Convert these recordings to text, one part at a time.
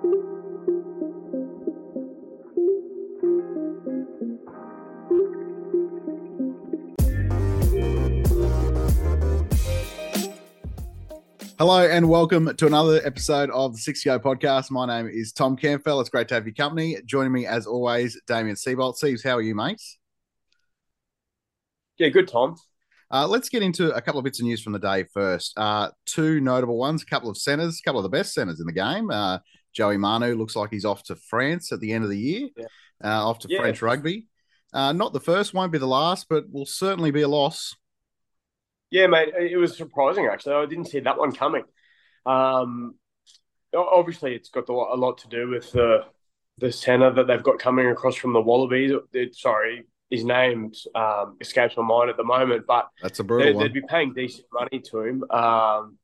Hello and welcome to another episode of the Six Go podcast. My name is Tom Campbell. It's great to have your company. Joining me as always, Damien Seabolt. Seabs, how are you, mate? Yeah, good, Tom. Uh, let's get into a couple of bits of news from the day first. Uh, two notable ones, a couple of centres, a couple of the best centres in the game. Uh, Joey Manu looks like he's off to France at the end of the year, yeah. Uh, off to yeah. French rugby. Uh, not the first, won't be the last, but will certainly be a loss yeah, mate, it was surprising actually. I didn't see that one coming. Um, obviously, it's got a lot to do with the the centre that they've got coming across from the Wallabies. It, sorry, his name um, escapes my mind at the moment, but that's a brutal they, one. They'd be paying decent money to him. Um,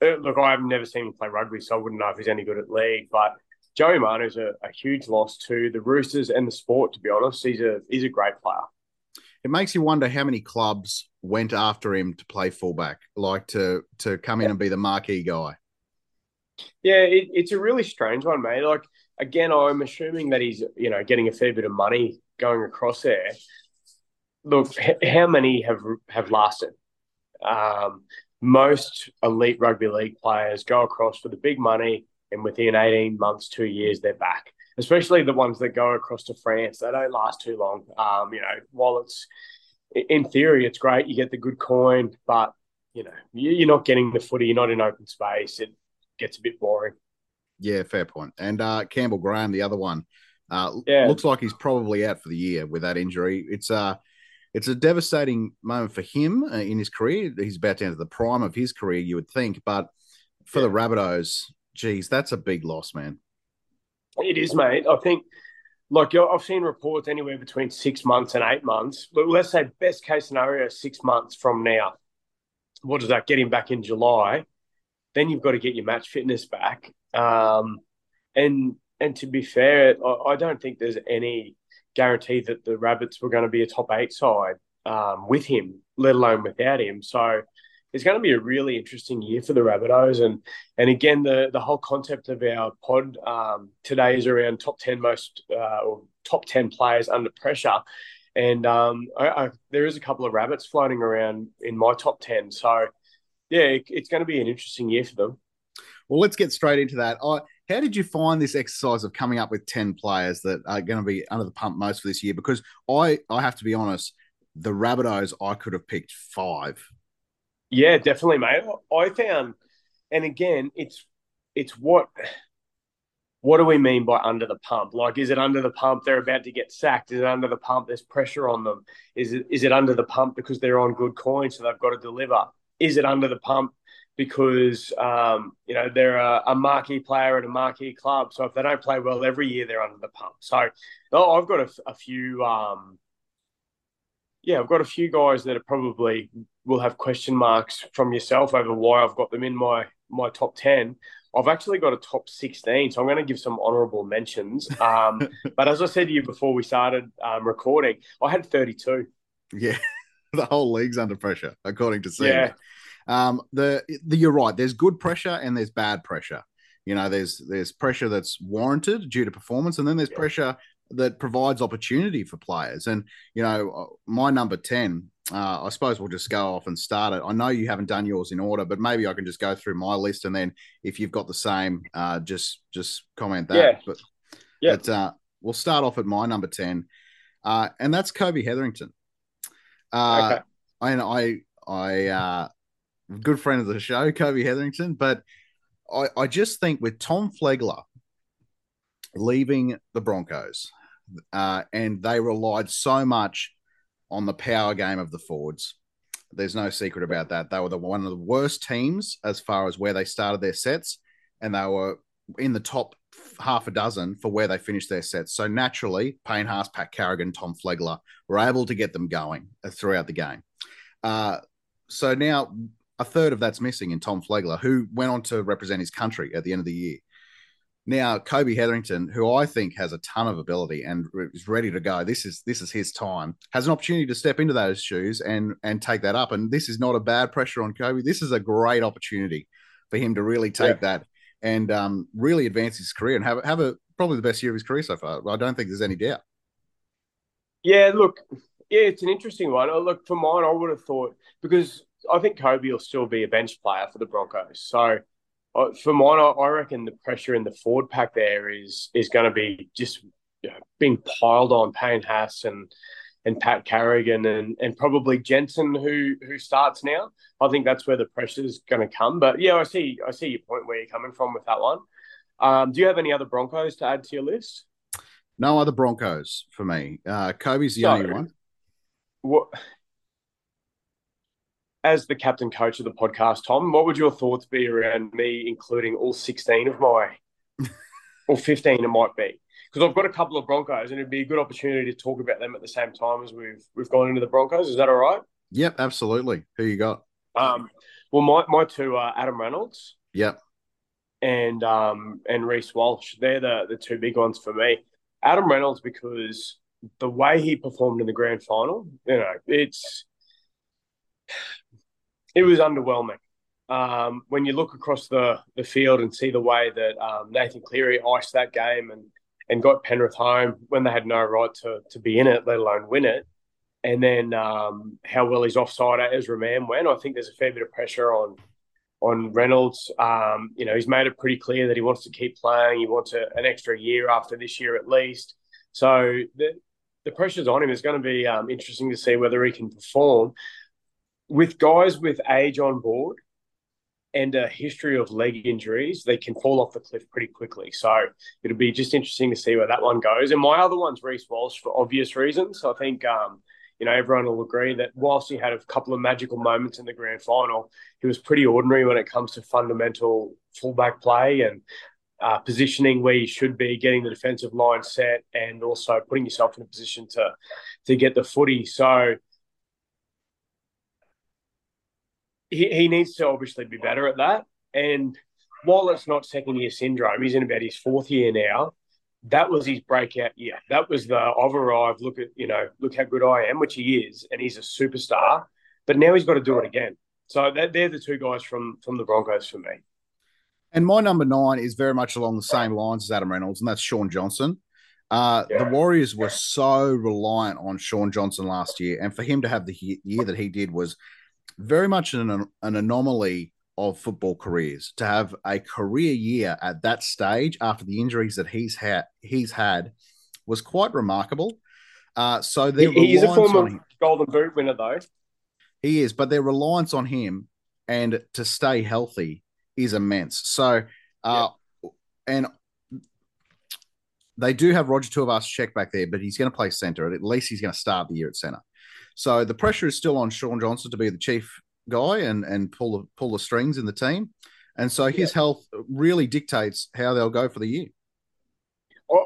look, I've never seen him play rugby, so I wouldn't know if he's any good at league. But Joey Manu's a, a huge loss to the Roosters and the sport. To be honest, he's a he's a great player it makes you wonder how many clubs went after him to play fullback, like to to come in and be the marquee guy. Yeah, it, it's a really strange one, mate. Like again, I'm assuming that he's you know getting a fair bit of money going across there. Look, how many have have lasted? Um, most elite rugby league players go across for the big money, and within 18 months, two years, they're back especially the ones that go across to France. They don't last too long. Um, you know, while it's in theory it's great, you get the good coin, but you know, you're not getting the footy. You're not in open space. It gets a bit boring. Yeah, fair point. And uh, Campbell Graham, the other one, uh, yeah. looks like he's probably out for the year with that injury. It's uh it's a devastating moment for him uh, in his career. He's about to enter the prime of his career, you would think, but for yeah. the Rabbitohs, geez, that's a big loss, man. It is, mate. I think, like, I've seen reports anywhere between six months and eight months. But let's say best case scenario, six months from now. What does that get him back in July? Then you've got to get your match fitness back. Um, and and to be fair, I, I, don't think there's any guarantee that the Rabbits were going to be a top eight side um, with him, let alone without him. So it's going to be a really interesting year for the Rabbitohs. And and again, the the whole concept of our pod um, today is around top ten most uh, or top ten players under pressure. And um, I, I, there is a couple of rabbits floating around in my top ten. So yeah, it, it's going to be an interesting year for them. Well, let's get straight into that. I, how did you find this exercise of coming up with 10 players that are going to be under the pump most for this year? Because I, I have to be honest, the Rabbitohs, I could have picked five yeah, definitely, mate. I found, and again, it's it's what what do we mean by under the pump? Like, is it under the pump they're about to get sacked? Is it under the pump there's pressure on them? Is it is it under the pump because they're on good coin so they've got to deliver? Is it under the pump because um, you know they're a, a, marquee player at a marquee club? So if they don't play well every year, they're under the pump. So oh, I've got a, a few. Um, yeah, I've got a few guys that are probably will have question marks from yourself over why I've got them in my my top ten. I've actually got a top 16, so I'm going to give some honourable mentions. Um, but as I said to you before we started um, recording, I had 32. Yeah, the whole league's under pressure, according to Sam. Yeah. Um, the, the you're right. There's good pressure and there's bad pressure. You know, there's there's pressure that's warranted due to performance, and then there's yeah. pressure that provides opportunity for players. And you know, uh, my number ten, uh, I suppose we'll just go off and start it. I know you haven't done yours in order, but maybe I can just go through my list, and then if you've got the same, uh, just just comment that. Yeah. But yeah, but, uh, we'll start off at my number ten, uh, and that's Kobe Hetherington. Uh, okay. And I, I, uh, good friend of the show, Kobe Hetherington, but I, I just think with Tom Flegler leaving the Broncos, uh, and they relied so much on the power game of the Fords. There's no secret about that. They were the one of the worst teams as far as where they started their sets, and they were in the top half a dozen for where they finished their sets. So naturally, Payne Haas, Pat Carrigan, Tom Flegler were able to get them going throughout the game. Uh, so now a third of that's missing in Tom Flegler, who went on to represent his country at the end of the year. Now, Kobe Hetherington, who I think has a ton of ability and is ready to go, this is this is his time. Has an opportunity to step into those shoes and and take that up. And this is not a bad pressure on Kobe. This is a great opportunity for him to really take yeah. that and um, really advance his career and have have a probably the best year of his career so far. I don't think there's any doubt. Yeah, look, yeah, it's an interesting one. Uh, look, for mine, I would have thought because I think Kobe will still be a bench player for the Broncos. So uh, for mine, I, I reckon the pressure in the forward pack there is is going to be just you know, being piled on Payne Haas and and Pat Carrigan and and probably Jensen who who starts now. I think that's where the pressure is going to come. But yeah, I see I see your point where you're coming from with that one. Um, do you have any other Broncos to add to your list? No other Broncos for me. Uh, Kobe's the so, only one. What? As the captain coach of the podcast, Tom, what would your thoughts be around me including all 16 of my, or 15 it might be? Because I've got a couple of Broncos and it'd be a good opportunity to talk about them at the same time as we've we've gone into the Broncos. Is that all right? Yep, absolutely. Who you got? Um, well, my, my two are Adam Reynolds. Yep and um, and Reece Walsh. They're the the two big ones for me. Adam Reynolds because the way he performed in the grand final, you know, it's it was underwhelming. Um, when you look across the the field and see the way that um, Nathan Cleary iced that game and and got Penrith home when they had no right to to be in it, let alone win it. And then um, how well his offside Ezra Mam went. I think there's a fair bit of pressure on on Reynolds. Um, you know, he's made it pretty clear that he wants to keep playing. He wants a, an extra year after this year at least. So the the pressure's on him. It's going to be um, interesting to see whether he can perform with guys with age on board and a history of leg injuries. They can fall off the cliff pretty quickly. So it'll be just interesting to see where that one goes. And my other one's Reece Walsh for obvious reasons. I think um, you know, everyone will agree that whilst he had a couple of magical moments in the grand final, he was pretty ordinary when it comes to fundamental fullback play and uh, positioning where you should be, getting the defensive line set, and also putting yourself in a position to to get the footy. So he, he needs to obviously be better at that. And while it's not second year syndrome, he's in about his fourth year now that was his breakout year. That was the I've arrived. Look at you know, look how good I am, which he is, and he's a superstar. But now he's got to do it again. So they're the two guys from from the Broncos for me. And my number nine is very much along the same lines as Adam Reynolds, and that's Shaun Johnson. Uh, yeah. The Warriors were so reliant on Shaun Johnson last year, and for him to have the year that he did was very much an, an anomaly of football careers to have a career year at that stage after the injuries that he's had he's had was quite remarkable. Uh, so he, he is a former Golden Boot winner, though. He is, but their reliance on him and to stay healthy is immense. So, uh, yeah. and they do have Roger Tuivasa-Sheck back there, but he's going to play center. At least he's going to start the year at center. So the pressure is still on Shaun Johnson to be the chief guy and and pull the pull the strings in the team, and so his yeah. health really dictates how they'll go for the year.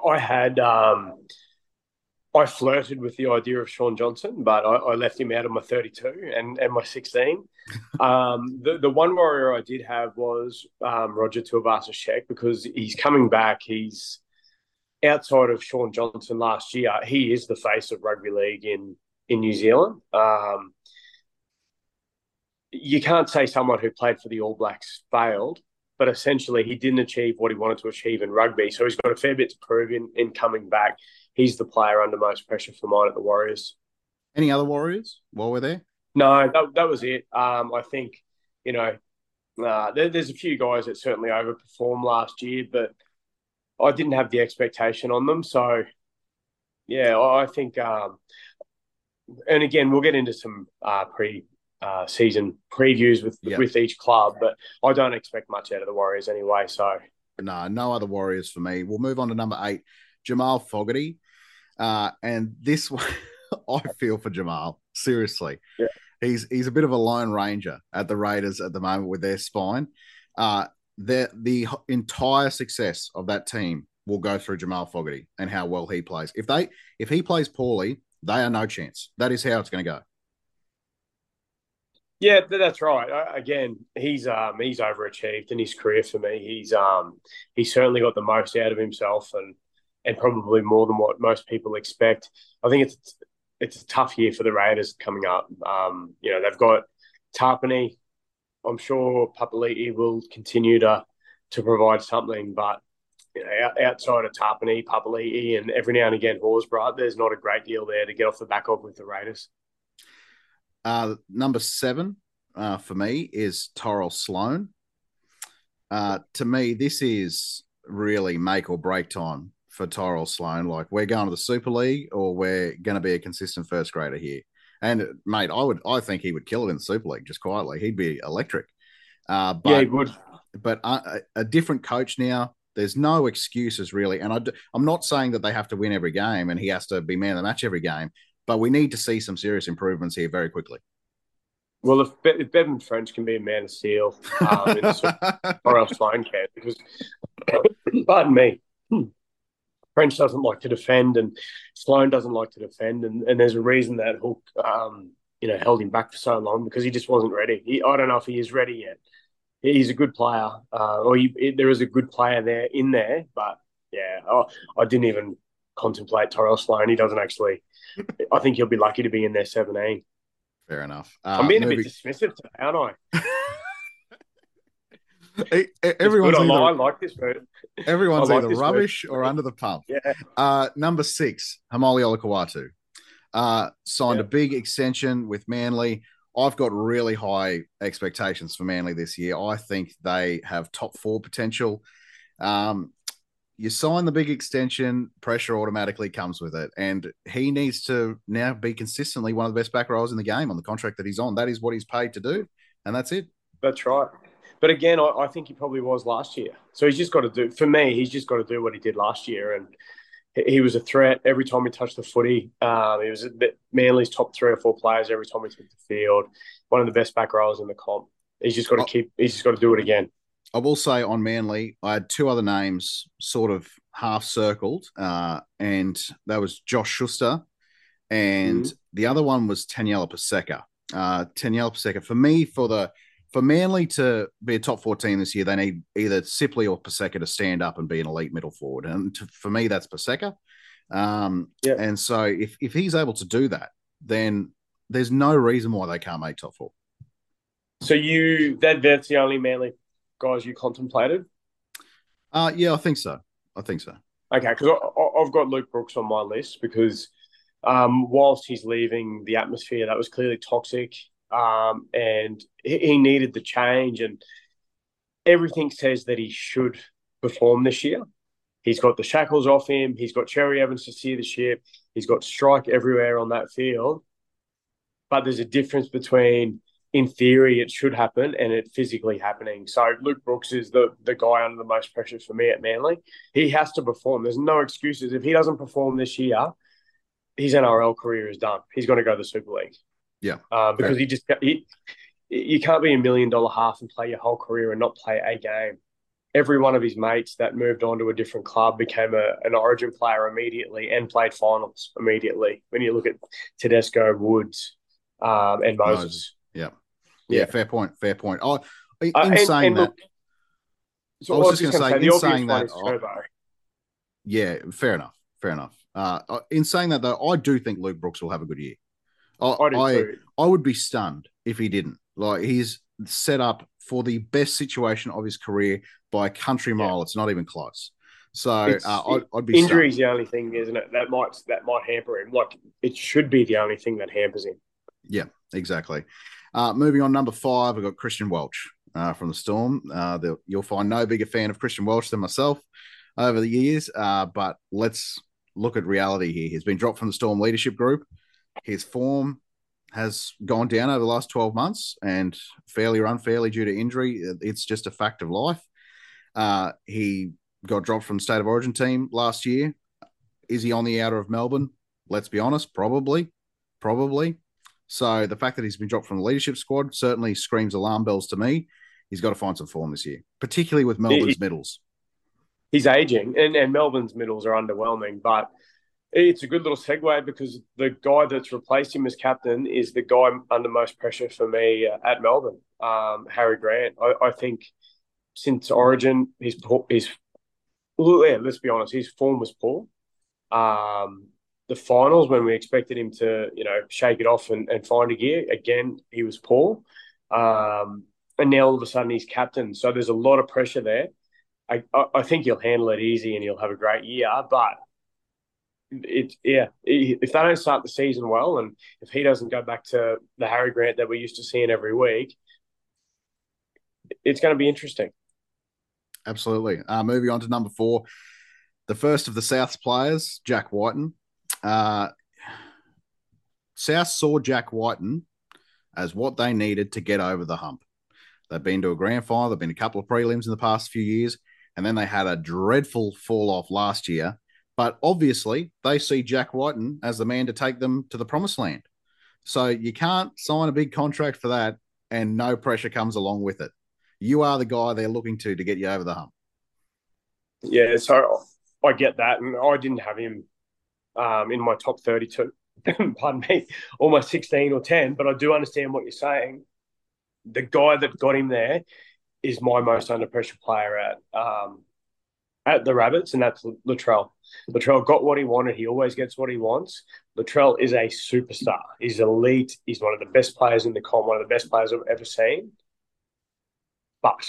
I had um, I flirted with the idea of Shaun Johnson, but I, I left him out of my 32 and, and my 16. um, the, the one warrior I did have was um, Roger Tuivasa-Sheck because he's coming back. He's outside of Shaun Johnson last year. He is the face of rugby league in in New Zealand. Um, you can't say someone who played for the All Blacks failed, but essentially he didn't achieve what he wanted to achieve in rugby. So he's got a fair bit to prove in, in coming back. He's the player under most pressure for mine at the Warriors. Any other Warriors while we're there? No, that, that was it. Um, I think, you know, uh, there, there's a few guys that certainly overperformed last year, but I didn't have the expectation on them. So, yeah, I think, um, and again, we'll get into some uh, pre uh, season previews with yep. with each club, but I don't expect much out of the Warriors anyway. So no, no other Warriors for me. We'll move on to number eight, Jamal Fogarty, uh, and this one I feel for Jamal seriously. Yeah. He's he's a bit of a lone ranger at the Raiders at the moment with their spine. Uh, the the entire success of that team will go through Jamal Fogarty and how well he plays. If they if he plays poorly, they are no chance. That is how it's going to go. Yeah, that's right. Again, he's um, he's overachieved in his career for me. He's um, he's certainly got the most out of himself, and and probably more than what most people expect. I think it's it's a tough year for the Raiders coming up. Um, you know, they've got Tapine. I'm sure Papali'i will continue to to provide something. But you know, outside of Tapine, Papali'i, and every now and again Horsburgh, there's not a great deal there to get off the back of with the Raiders. Uh, number seven uh, for me is Tyrell Sloan. Uh, to me, this is really make or break time for Tyrell Sloan. Like we're going to the Super League, or we're going to be a consistent first grader here. And mate, I would, I think he would kill it in the Super League just quietly. He'd be electric. Uh, but, yeah, he would. But a, a, different coach now. There's no excuses really, and I, I'm not saying that they have to win every game and he has to be man of the match every game. But we need to see some serious improvements here very quickly. Well, if, Be- if Bevan French can be a man of steel, um, or else Sloan can, because pardon me, French doesn't like to defend, and Sloan doesn't like to defend, and, and there's a reason that Hook, um, you know, held him back for so long because he just wasn't ready. He, I don't know if he is ready yet. He's a good player, uh, or he, there is a good player there in there, but yeah, I, I didn't even contemplate Tyrell Sloan. He doesn't actually. I think he'll be lucky to be in there 17. Fair enough. Uh, I'm being moving... a bit dismissive today, aren't I? everyone's either, I like this bird. Everyone's like either rubbish or under the pump. Yeah. Uh, number six, Haumole Olakau'atu. Uh, signed yeah. a big extension with Manly. I've got really high expectations for Manly this year. I think they have top four potential. Um, you sign the big extension, pressure automatically comes with it. And he needs to now be consistently one of the best back rows in the game on the contract that he's on. That is what he's paid to do. And that's it. That's right. But again, I, I, think he probably was last year. So he's just got to do, for me, he's just got to do what he did last year. And he, was a threat every time he touched the footy. Um, he was Manly's top three or four players every time he took the field. One of the best back rowers in the comp. He's just got to keep, he's just got to do it again. I will say on Manly, I had two other names sort of half circled, uh, and that was Josh Schuster, and mm-hmm. the other one was Taniela Paseka. Uh, Taniela Paseka, for me, for the for Manly to be a top 14 this year, they need either Sipley or Paseka to stand up and be an elite middle forward. And to, for me, that's Paseka. Um. And so if, if he's able to do that, then there's no reason why they can't make top four. So you that that's the only Manly guys you contemplated? Uh yeah, I think so. I think so. Okay, because I've got Luke Brooks on my list because um, whilst he's leaving the atmosphere that was clearly toxic, um, and he needed the change. And everything says that he should perform this year. He's got the shackles off him. He's got Cherry Evans to steer the ship. He's got strike everywhere on that field. But there's a difference between, in theory, it should happen and it physically happening. So Luke Brooks is the the guy under the most pressure for me at Manly. He has to perform. There's no excuses. If he doesn't perform this year, his NRL career is done. He's going to go to the Super League. Yeah. Uh, because he just he, you can't be a million dollar half and play your whole career and not play a game. Every one of his mates that moved on to a different club became a, an Origin player immediately and played finals immediately. When you look at Tedesco, Woods, um, and Moses. Moses. Yeah. yeah. yeah, Fair point. Fair point. Oh, in uh, and, saying and that, look, so I was, just going to say, in saying that, yeah, fair enough. Fair enough. Uh, in saying that, though, I do think Luke Brooks will have a good year. I, I, I, would be stunned if he didn't. Like he's set up for the best situation of his career by a country mile. Yeah. It's not even close. So uh, I'd, I'd, be injury is the only thing, isn't it? That might that might hamper him. Like it should be the only thing that hampers him. Yeah, exactly. Uh, moving on, number five, I've got Christian Welch uh, from the Storm. Uh, you'll find no bigger fan of Christian Welch than myself over the years. Uh, but let's look at reality here. He's been dropped from the Storm leadership group. His form has gone down over the last 12 months and fairly or unfairly due to injury. It's just a fact of life. Uh, he got dropped from the state of origin team last year. Is he on the outer of Melbourne? Let's be honest, probably. Probably. So the fact that he's been dropped from the leadership squad certainly screams alarm bells to me. He's got to find some form this year, particularly with Melbourne's he, middles. He's aging, and, and Melbourne's middles are underwhelming, but – it's a good little segue because the guy that's replaced him as captain is the guy under most pressure for me uh, at Melbourne, um, Harry Grant. I, I, think since Origin, his his yeah, let's be honest, his form was poor. Um, the finals when we expected him to you know shake it off and, and find a gear again, he was poor. Um, and now all of a sudden he's captain, so there's a lot of pressure there. I, I think he'll handle it easy and he'll have a great year. But it, yeah, if they don't start the season well, and if he doesn't go back to the Harry Grant that we're used to seeing every week, it's going to be interesting. Absolutely. Uh, moving on to number four, the first of the South's players, Jack Wighton. Uh, South saw Jack Wighton as what they needed to get over the hump. They've been to a grand final, they've been a couple of prelims in the past few years, and then they had a dreadful fall off last year. But obviously, they see Jack Wighton as the man to take them to the promised land. So you can't sign a big contract for that, and no pressure comes along with it. You are the guy they're looking to to get you over the hump. Yeah, so I get that, and I didn't have him um, in my top thirty-two. pardon me, almost 16 or 10, but I do understand what you're saying. The guy that got him there is my most under pressure player at um, at the Rabbits, and that's Latrell. Latrell got what he wanted. He always gets what he wants. Latrell is a superstar. He's elite. He's one of the best players in the comp, one of the best players I've ever seen. But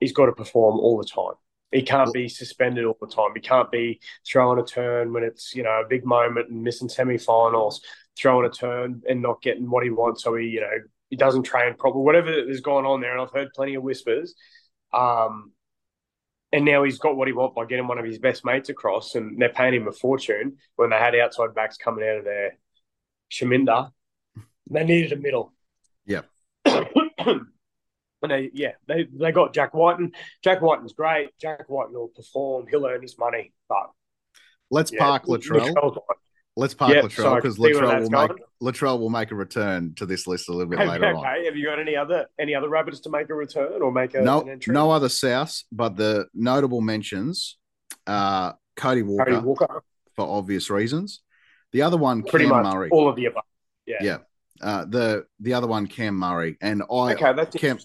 he's got to perform all the time. He can't be suspended all the time. He can't be throwing a turn when it's you know a big moment and missing semi-finals, throwing a turn and not getting what he wants. So he you know he doesn't train properly. Whatever is going on there, and I've heard plenty of whispers. Um, and now he's got what he wants by getting one of his best mates across, and they're paying him a fortune when they had outside backs coming out of their Shaminda. They needed a middle. Yeah. And they, yeah, they, they got Jack Wighton. Jack Wighton's great. Jack Wighton will perform. He'll earn his money. But let's yeah, park Latrell. Let's park yep, Latrell because Latrell will make Latrell will make a return to this list a little bit okay, later okay. on. Have you got any other any other rabbits to make a return or make a no no other South, but the notable mentions uh Cody Walker, Cody Walker. for obvious reasons. The other one, pretty Cam Murray. all of the above. Yeah, yeah. Uh, the the other one, Cam Murray, and I. Okay, that's Cam,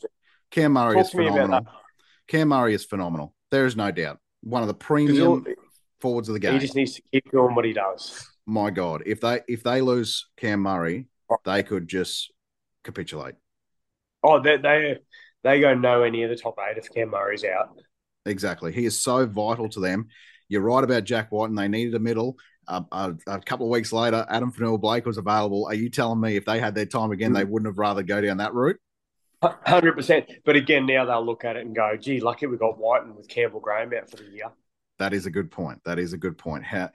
Cam Murray Talk is phenomenal. Cam Murray is phenomenal. There is no doubt. One of the premium forwards of the game. He just needs to keep doing what he does. My God, if they if they lose Cam Murray, they could just capitulate. Oh, they they they go nowhere near the top eight if Cam Murray's out. Exactly, he is so vital to them. You're right about Jack Wighton, and they needed a middle. Uh, a, a, couple of weeks later, Adam Fonua-Blake was available. Are you telling me if they had their time again, mm-hmm. they wouldn't have rather go down that route? Hundred percent. But again, now they'll look at it and go, "Gee, lucky we got White and with Campbell Graham out for the year." That is a good point. That is a good point. How,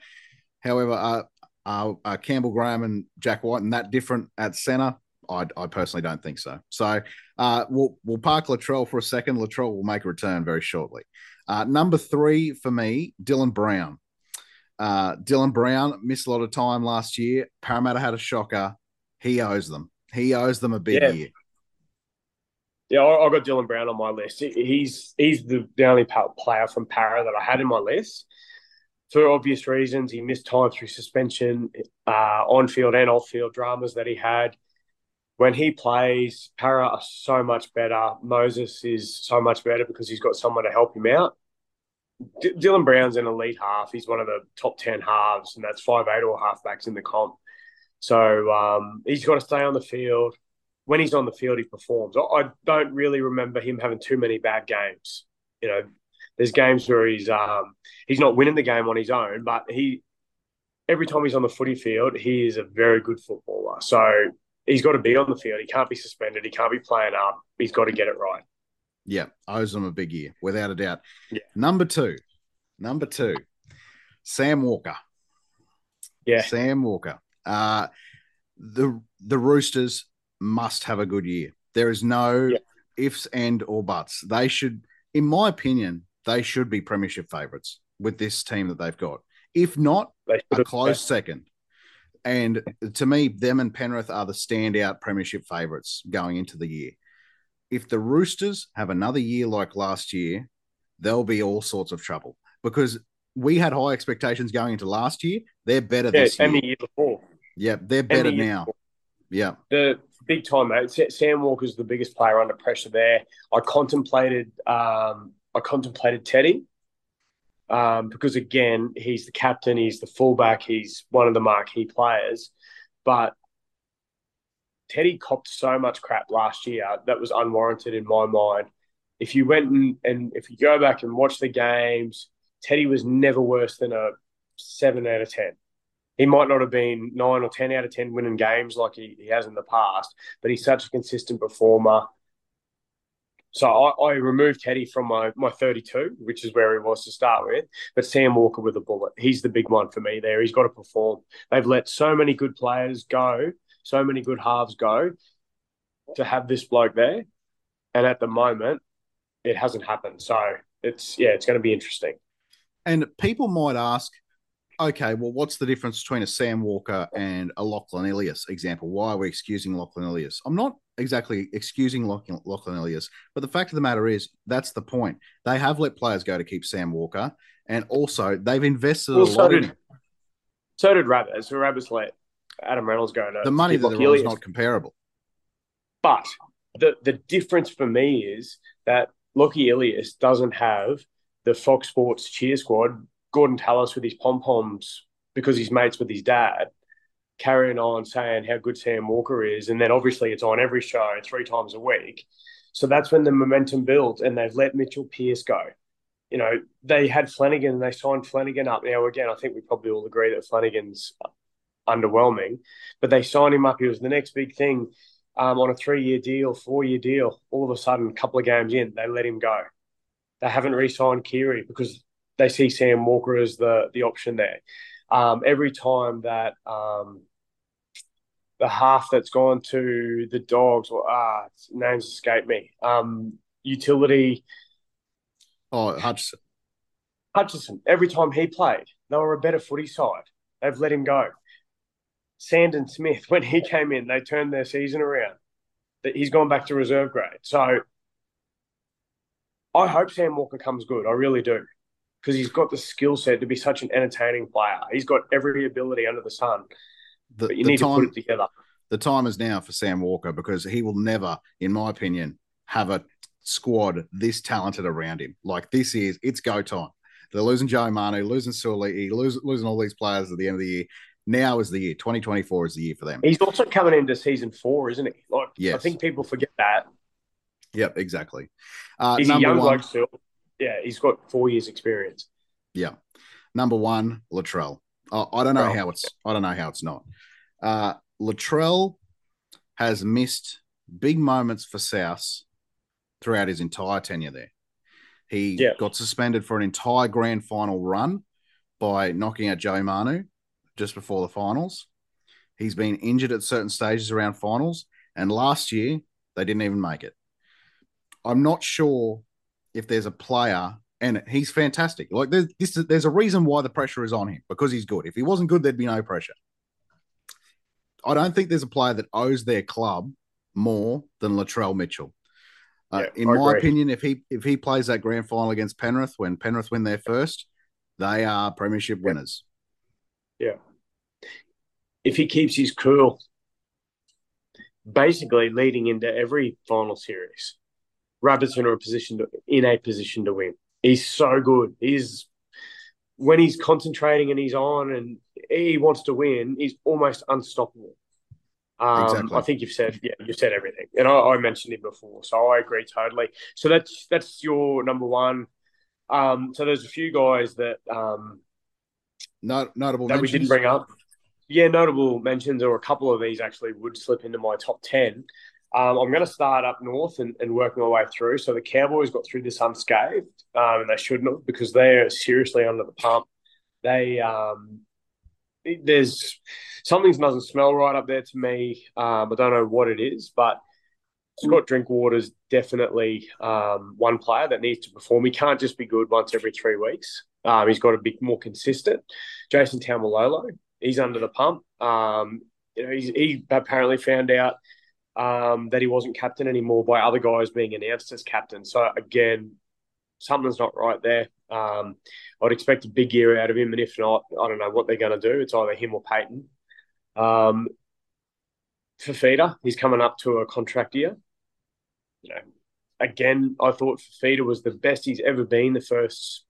however, uh, uh, uh, Campbell Graham and Jack Wighton and that different at centre? I, I personally don't think so. So uh, we'll we'll park Latrell for a second. Latrell will make a return very shortly. Uh, number three for me, Dylan Brown. Uh, Dylan Brown missed a lot of time last year. Parramatta had a shocker. He owes them. He owes them a big yeah. year. Yeah, I, I got Dylan Brown on my list. He's he's the, the only player from Para that I had in my list. For obvious reasons, he missed time through suspension, uh, on field and off field dramas that he had. When he plays, Para are so much better. Moses is so much better because he's got someone to help him out. D- Dylan Brown's an elite half. He's one of the top 10 halves, and that's five eight or halfbacks in the comp. So um, he's got to stay on the field when he's on the field, he performs. I don't really remember him having too many bad games. You know, there's games where he's um, he's not winning the game on his own, but he every time he's on the footy field, he is a very good footballer. So he's got to be on the field. He can't be suspended. He can't be playing up. He's got to get it right. Yeah, owes him a big year, without a doubt. Yeah. Number two, number two, Sam Walker. Yeah, Sam Walker. Uh, the the Roosters must have a good year. There is no yeah. ifs and or buts. They should, in my opinion, they should be premiership favourites with this team that they've got. If not, a close second. And to me, them and Penrith are the standout premiership favourites going into the year. If the Roosters have another year like last year, there'll be all sorts of trouble because we had high expectations going into last year. They're better yeah, this year. And the year before. Yeah, they're better the now. Before. Yeah. The big time, mate. Sam Walker's the biggest player under pressure there. I contemplated um, I contemplated Teddy. Um, because again, he's the captain, he's the fullback, he's one of the marquee players. But Teddy copped so much crap last year that was unwarranted in my mind. if you went and, and if you go back and watch the games, Teddy was never worse than a seven out of 10. He might not have been nine or 10 out of 10 winning games like he, he has in the past, but he's such a consistent performer. So I, I, removed Teddy from my, my 32, which is where he was to start with. But Sam Walker with a bullet, he's the big one for me there. He's got to perform. They've let so many good players go, so many good halves go to have this bloke there. And at the moment, it hasn't happened. So it's, yeah, it's going to be interesting. And people might ask, okay, well, what's the difference between a Sam Walker and a Lachlan Ilias example? Why are we excusing Lachlan Ilias? I'm not exactly excusing Lachlan, Lachlan Ilias, but the fact of the matter is that's the point. They have let players go to keep Sam Walker, and also they've invested well, a lot did, in. So did Rabbits. So Rabbits let Adam Reynolds go. To the money that they're is not comparable. But the the difference for me is that Lockie Ilias doesn't have the Fox Sports cheer squad Gordon Tallis with his pom poms because he's mates with his dad, carrying on saying how good Sam Walker is, and then obviously it's on every show three times a week. So that's when the momentum builds, and they've let Mitchell Pearce go. You know, they had Flanagan and they signed Flanagan up. Now, again, I think we probably all agree that Flanagan's underwhelming, but they signed him up. He was the next big thing um, on a three year deal, four year deal. All of a sudden, a couple of games in, they let him go. They haven't re signed Keary because they see Sam Walker as the the option there. Um, every time that um, the half that's gone to the dogs or ah names escape me. Um, utility. Oh, Hutchison. Hutchison. Every time he played, they were a better footy side. They've let him go. Sandon Smith, when he came in, they turned their season around. That he's gone back to reserve grade. So I hope Sam Walker comes good. I really do because he's got the skill set to be such an entertaining player. He's got every ability under the sun. The, but you need time, to put it together. The time is now for Sam Walker because he will never, in my opinion, have a squad this talented around him. Like this is, it's go time. They're losing Joe Manu, losing Sully, losing, losing all these players at the end of the year. Now is the year. 2024 is the year for them. He's also coming into season four, isn't he? Like, yes. I think people forget that. Yep, exactly. Uh, He's a young one, bloke still yeah, he's got four years experience. Yeah. Number one, Latrell. Oh, I don't know how it's I don't know how it's not. Uh Latrell has missed big moments for South throughout his entire tenure there. He yeah. got suspended for an entire grand final run by knocking out Joe Manu just before the finals. He's been injured at certain stages around finals, and last year they didn't even make it. I'm not sure if there's a player and he's fantastic. Like there's this, there's a reason why the pressure is on him because he's good. If he wasn't good, there'd be no pressure. I don't think there's a player that owes their club more than Latrell Mitchell. Uh, yeah, in my agree. opinion, if he if he plays that grand final against Penrith when Penrith win their first, they are premiership winners. Yeah. If he keeps his cool, basically leading into every final series, Rabbits in a position to in a position to win. He's so good. He's when he's concentrating and he's on and he wants to win, he's almost unstoppable. Um, exactly. I think you've said yeah, you've said everything, and I, I, mentioned him before, so I agree totally. So that's that's your number one. Um, so there's a few guys that um, Not, notable that mentions. we didn't bring up. Yeah, notable mentions, or a couple of these actually would slip into my top ten. Um, I'm going to start up north and, and work my way through. So the Cowboys got through this unscathed, um, and they shouldn't have because they're seriously under the pump. They um, there's something doesn't smell right up there to me. Um, I don't know what it is, but Scott Drinkwater's definitely um, one player that needs to perform. He can't just be good once every three weeks. Um, he's got to be more consistent. Jason Taumalolo, he's under the pump. Um, you know, he apparently found out um, that he wasn't captain anymore by other guys being announced as captain. So again, something's not right there. Um, I'd expect a big year out of him, and if not, I don't know what they're going to do. It's either him or Payten. Um, Fifita, he's coming up to a contract year. You know, again, I thought Fifita was the best he's ever been the first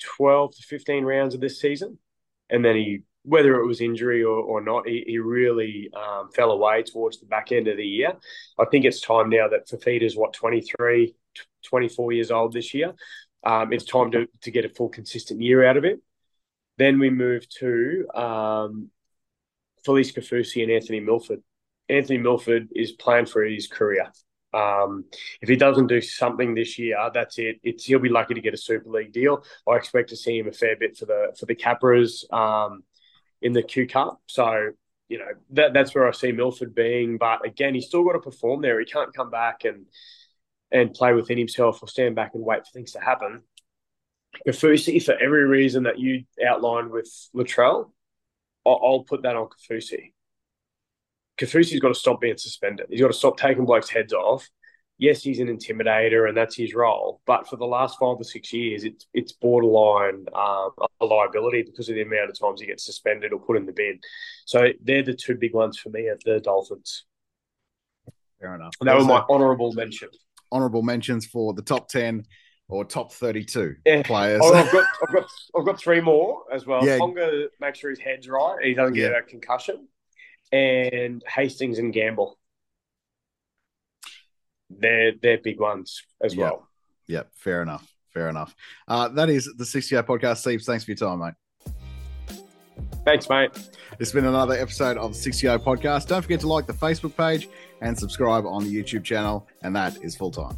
twelve to fifteen rounds of this season, and then he whether it was injury or, or not, he, he really um, fell away towards the back end of the year. I think it's time now that Fifita's, what, 23, 24 years old this year. Um, it's time to, to get a full consistent year out of it. Then we move to um, Felise Kaufusi and Anthony Milford. Anthony Milford is playing for his career. Um, if he doesn't do something this year, that's it. It's he'll be lucky to get a Super League deal. I expect to see him a fair bit for the for the Capras um, in the Q Cup. So you know that that's where I see Milford being. But again, he's still got to perform there. He can't come back and and play within himself or stand back and wait for things to happen. Kaufusi, for every reason that you outlined with Latrell, I'll put that on Kaufusi. Kaufusi's got to stop being suspended. He's got to stop taking blokes' heads off. Yes, he's an intimidator, and that's his role. But for the last five or six years, it's it's borderline um, a liability because of the amount of times he gets suspended or put in the bin. So they're the two big ones for me at the Dolphins. Fair enough. And that was my honourable mention. Honourable mentions for the top ten or top thirty-two yeah. players. Oh, I've got, I've got, I've got three more as well. Yeah. Ponga make sure his head's right. He doesn't get yeah. a concussion and Hastings and Gamble. They're they're big ones as yep. well. Yep, fair enough. Fair enough. Uh, that is the 60 podcast. Steve, thanks for your time, mate. Thanks, mate. It's been another episode of the 60 podcast. Don't forget to like the Facebook page and subscribe on the YouTube channel, and that is full time.